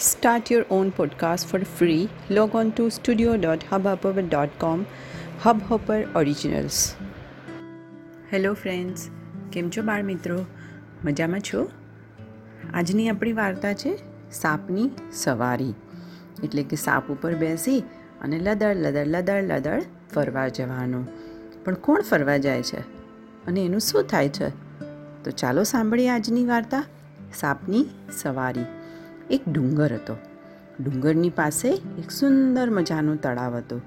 Start your own podcast for free. Log on to studio.hubhopper.com. Hubhopper Originals. Hello friends કેમ છો બાળ મિત્રો મજામાં છો આજની આપણી વાર્તા છે સાપની સવારી એટલે કે સાપ ઉપર બેસી અને લદળ લદળ લદળ લદળ ફરવા જવાનું પણ કોણ ફરવા જાય છે અને એનું શું થાય છે તો ચાલો સાંભળીએ આજની વાર્તા, સાપની સવારી એક ડુંગર હતો. ડુંગરની પાસે એક સુંદર મજાનું તળાવ હતું.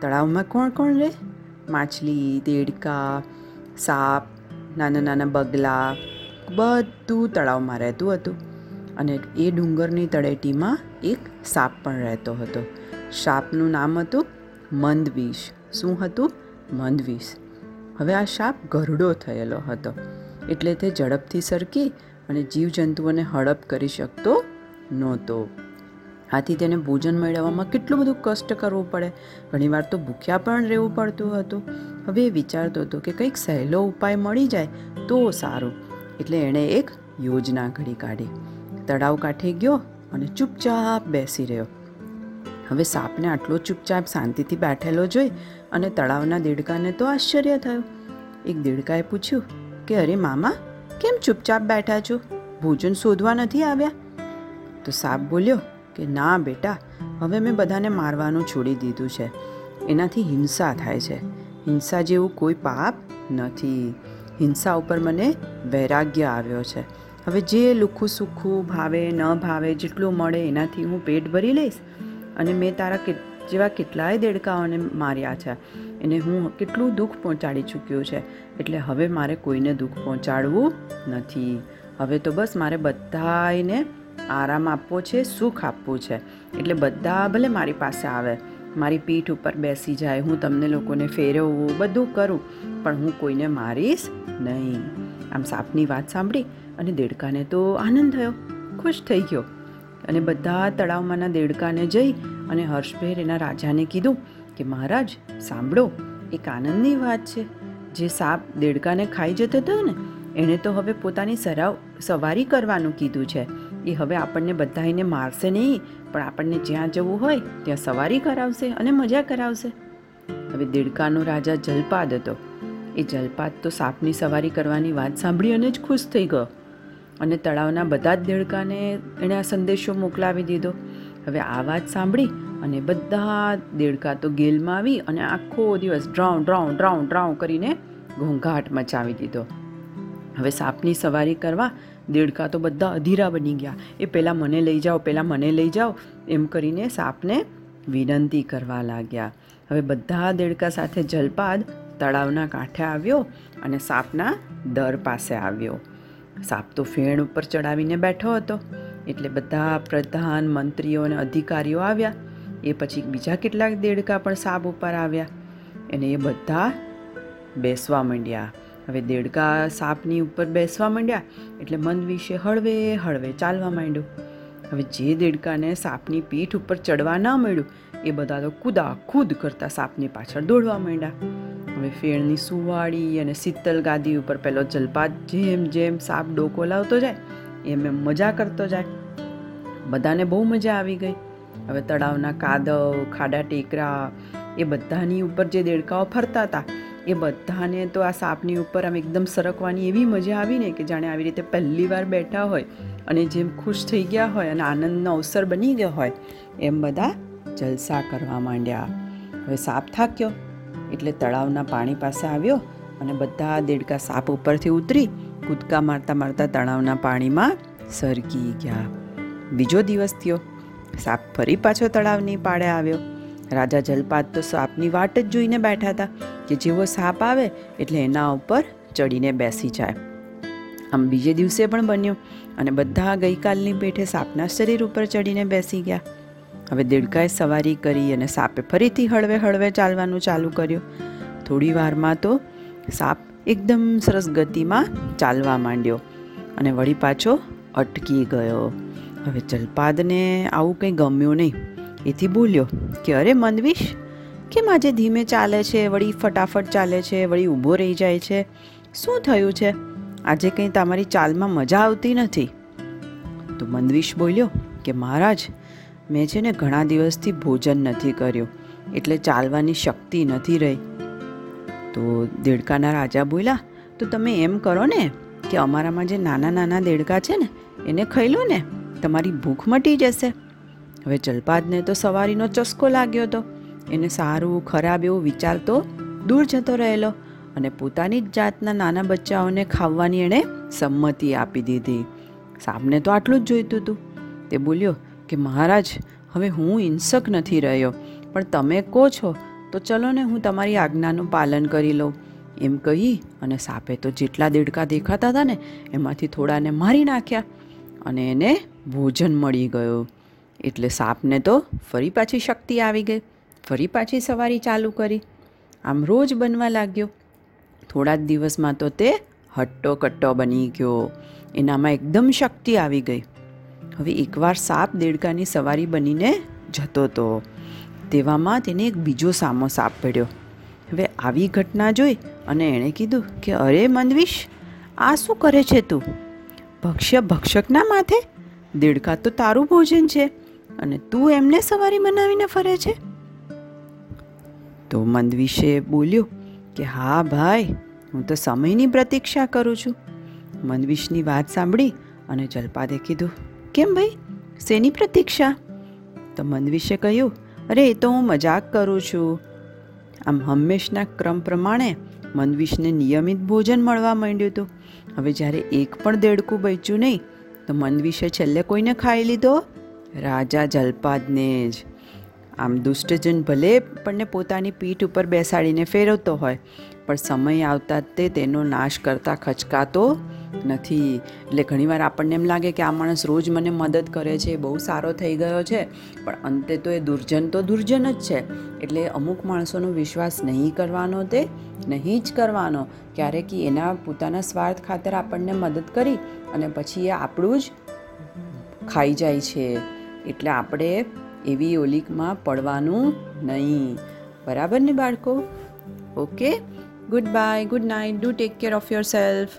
તળાવમાં કોણ કોણ રહે? માછલી, દેડકા, સાપ, નાના નાના બગલા, બધું તળાવમાં રહેતું હતું. અને એ ડુંગરની તળેટીમાં એક સાપ પણ રહેતો હતો. સાપનું નામ હતું મંદવીશ. શું હતું? મંદવીશ. હવે આ સાપ ગરડો થયેલો હતો. એટલે તે ઝડપથી સરકી અને જીવજંતુઓને હડપ કરી શકતો નહોતો. આથી તેને ભોજન મેળવવામાં કેટલું બધું કષ્ટ કરવું પડે. ઘણીવાર તો ભૂખ્યા પણ રહેવું પડતું હતું. હવે વિચારતો હતો કે કંઈક સહેલો ઉપાય મળી જાય તો સારું. એટલે એણે એક યોજના ઘડી કાઢી. તળાવ કાંઠે ગયો અને ચૂપચાપ બેસી રહ્યો. હવે સાપને આટલો ચૂપચાપ શાંતિથી બેઠેલો જોઈ અને તળાવના દેડકાને તો આશ્ચર્ય થયું. એક દેડકાએ પૂછ્યું કે અરે મામા, કેમ ચૂપચાપ બેઠા છો? ભોજન શોધવા નથી આવ્યા? તો સાપ બોલ્યો કે, ના બેટા, હવે મેં બધાને મારવાનું છોડી દીધું છે. એનાથી હિંસા થાય છે. હિંસા જેવું કોઈ પાપ નથી. હિંસા ઉપર મને વૈરાગ્ય આવ્યો છે. હવે જે લુખું સુખું ભાવે, ન ભાવે, જેટલું મળે, એનાથી હું પેટ ભરી લઈશ. અને મેં તારા કે, જેવા કેટલાય દેડકાઓને માર્યા છે. એને હું કેટલું દુઃખ પહોંચાડી ચૂક્યો છે. એટલે હવે મારે કોઈને દુઃખ પહોંચાડવું નથી. હવે તો બસ મારે બધાને આરામ આપવો છે, સુખ આપવું છે. એટલે બધા ભલે મારી પાસે આવે, મારી પીઠ ઉપર બેસી જાય, હું તમને લોકોને ફેરવવું બધું કરું, પણ હું કોઈને મારીશ નહીં. આમ સાપની વાત સાંભળી અને દેડકાને તો આનંદ થયો, ખુશ થઈ ગયો. અને બધા તળાવમાંના દેડકાને જઈ અને હર્ષભેર એના રાજાને કીધું કે, મહારાજ, સાંભળો, એક આનંદની વાત છે. જે સાપ દેડકાને ખાઈ જતો હતો ને, એણે તો હવે પોતાની સરાવ, સવારી કરવાનું કીધું છે. એ હવે આપણને બધાને મારશે નહીં, પણ આપણને જ્યાં જવું હોય ત્યાં સવારી કરાવશે અને મજા કરાવશે. હવે દેડકાનો રાજા જલપાદ હતો. એ જલપાદ તો સાપની સવારી કરવાની વાત સાંભળી અને જ ખુશ થઈ ગયો. અને તળાવના બધા જ દેડકાને એણે આ સંદેશો મોકલાવી દીધો. હવે આ વાત સાંભળી અને બધા દેડકા તો ગેલમાં આવી અને આખો દિવસ ડ્રાઉ ડ્રાઉ ડ્રાઉ ડ્રાઉ કરીને ઘોંઘાટ મચાવી દીધો. હવે સાપની સવારી કરવા દેડકા તો બધા અધીરા બની ગયા. એ પહેલાં મને લઈ જાઓ પહેલાં મને લઈ જાઓ, એમ કરીને સાપને વિનંતી કરવા લાગ્યા. હવે બધા દેડકા સાથે જલપાદ તળાવના કાંઠે આવ્યો અને સાપના દર પાસે આવ્યો. સાપ તો ફેણ ઉપર ચડાવીને બેઠો હતો. એટલે બધા પ્રધાન મંત્રીઓ અને અધિકારીઓ આવ્યા. એ પછી બીજા કેટલાક દેડકા પણ સાપ ઉપર આવ્યા. અને એ બધા બેસવા માંડ્યા. હવે દેડકા સાપની ઉપર બેસવા માંડ્યા એટલે મન વિશે હળવે હળવે ચાલવા માંડ્યું. હવે જે દેડકાને સાપની પીઠ ઉપર ચડવા ન મળ્યું, એ બધા તો કૂદા ખુદ કરતા સાપની પાછળ દોડવા માંડ્યા. હવે ફેણની સુવાળી અને શીતલ ગાદી ઉપર પેલો જલપાત જેમ જેમ સાપ ડોકો લાવતો જાય, એમ એમ મજા કરતો જાય. બધાને બહુ મજા આવી ગઈ. હવે તળાવના કાદવ, ખાડા ટેકરા, એ બધાની ઉપર જે દેડકાઓ ફરતા હતા એ બધાને તો આ સાપની ઉપર આમ એકદમ સરકવાની એવી મજા આવી ને કે જાણે આવી રીતે પહેલી વાર બેઠા હોય અને જેમ ખુશ થઈ ગયા હોય અને આનંદનો અવસર બની ગયો હોય, એમ બધા જલસા કરવા માંડ્યા. હવે સાપ થાક્યો, એટલે તળાવના પાણી પાસે આવ્યો અને બધા દેડકા સાપ ઉપરથી ઉતરી કૂદકા મારતા મારતા તળાવના પાણીમાં સરકી ગયા. બીજો દિવસ થયો. સાપ ફરી પાછો તળાવની પાળે આવ્યો. રાજા જલપાત તો સાપની વાટ જ જોઈને બેઠા હતા કે જેવો સાપ આવે એટલે એના ઉપર ચડીને બેસી જાય. આમ બીજે દિવસે પણ બન્યું અને બધા ગઈકાલની પેઠે સાપના શરીર ઉપર ચડીને બેસી ગયા. હવે દેડકાએ સવારી કરી અને સાપે ફરીથી હળવે હળવે ચાલવાનું ચાલુ કર્યું. થોડી વારમાં તો સાપ એકદમ સરસ ગતિમાં ચાલવા માંડ્યો અને વળી પાછો અટકી ગયો. હવે જલપાદને આવું કંઈ ગમ્યું નહીં. એથી બોલ્યો કે અરે મનવીશ? કેમ આજે ધીમે ચાલે છે, વળી ફટાફટ ચાલે છે, વળી ઊભો રહી જાય છે? શું થયું છે? આજે કંઈ તમારી ચાલમાં મજા આવતી નથી. તો મનવીશ બોલ્યો, કે મહારાજ, મેં છે ને ઘણા દિવસથી ભોજન નથી કર્યું, એટલે ચાલવાની શક્તિ નથી રહી. તો દેડકાના રાજા બોલ્યા, તો તમે એમ કરો ને કે અમારામાં જે નાના નાના દેડકા છે ને, એને ખાઈ લો ને, તમારી ભૂખ મટી જશે. હવે જલપાદને તો સવારીનો ચસ્કો લાગ્યો હતો. એને સારું, ખરાબ એવો વિચાર તો દૂર જતો રહેલો અને પોતાની જ જાતના નાના બચ્ચાઓને ખાવાની એણે સંમતિ આપી દીધી. સાપને તો આટલું જ જોઈતું હતું. તે બોલ્યો કે, મહારાજ, હવે હું હિંસક નથી રહ્યો, પણ તમે કહો છો તો ચલો ને હું તમારી આજ્ઞાનું પાલન કરી લઉં. એમ કહી અને સાપે તો જેટલા દેડકા દેખાતા હતા ને, એમાંથી થોડાને મારી નાખ્યા અને એને ભોજન મળી ગયું. એટલે સાપને તો ફરી પાછી શક્તિ આવી ગઈ. ફરી પાછી સવારી ચાલુ કરી. આમ રોજ બનવા લાગ્યો. થોડા જ દિવસમાં તો તે હટ્ટો કટ્ટો બની ગયો. એનામાં એકદમ શક્તિ આવી ગઈ. હવે એકવાર સાપ દેડકાની સવારી બનીને જતો હતો તેવામાં તેને એક બીજો સામો સાપ પડ્યો. હવે આવી ઘટના જોઈ અને એણે કીધું કે, અરે મંદવીશ આ શું કરે છે તું? ભક્ષ્ય ભક્ષકના માથે? દેડકા તો તારું ભોજન છે. અને તું એમને સવારી બનાવીને ફરે છે? તો મંદવિશે બોલ્યો કે, હા ભાઈ, હું તો સમયની પ્રતીક્ષા કરું છું. મંદવિશની વાત સાંભળી અને જલપાદે કીધું, કેમ ભાઈ, શેની પ્રતીક્ષા? તો મંદવિશે કહ્યું, અરે, એ તો હું મજાક કરું છું. આમ હંમેશના ક્રમ પ્રમાણે મંદવિશને નિયમિત ભોજન મળવા માંડ્યું હતું. હવે જ્યારે એક પણ દેડકું બચ્યું નહીં, તો મંદવિશે છેલ્લે કોઈને ખાઈ લીધો? રાજા જલપાદને જ. આમ દુષ્ટજન ભલે આપણને પોતાની પીઠ ઉપર બેસાડીને ફેરવતો હોય, પણ સમય આવતા તે તેનો નાશ કરતા ખચકાતો નથી. એટલે ઘણીવાર આપણને એમ લાગે કે આ માણસ રોજ મને મદદ કરે છે બહુ સારો થઈ ગયો છે, પણ અંતે તો એ દુર્જન તો દુર્જન જ છે. એટલે અમુક માણસોનો વિશ્વાસ નહીં કરવાનો તે નહીં જ કરવાનો. ક્યારેક એના પોતાના સ્વાર્થ ખાતર આપણને મદદ કરી અને પછી એ આપણું જ ખાઈ જાય છે. એટલે આપણે એવી ઓલીકમાં પડવાનું નહીં. બરાબર ને બાળકો? Okay goodbye good night do take care of yourself